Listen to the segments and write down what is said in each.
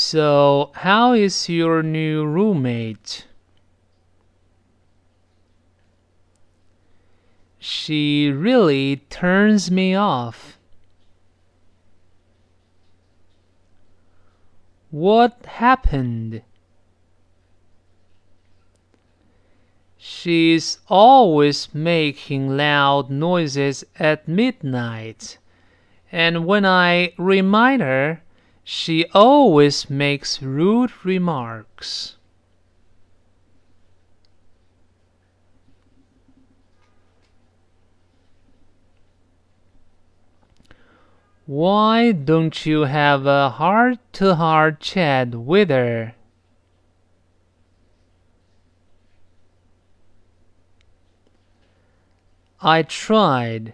So, how is your new roommate? She really turns me off. What happened? She's always making loud noises at midnight, and when I remind her, she always makes rude remarks. Why don't you have a heart to heart chat with her? I tried,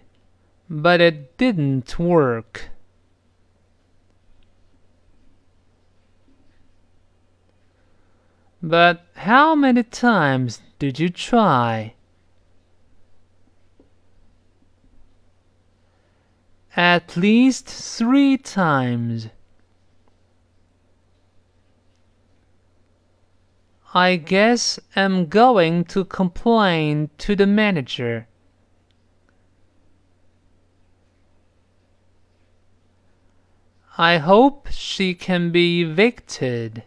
but it didn't work. But how many times did you try? At least three times. I guess I'm going to complain to the manager. I hope she can be evicted.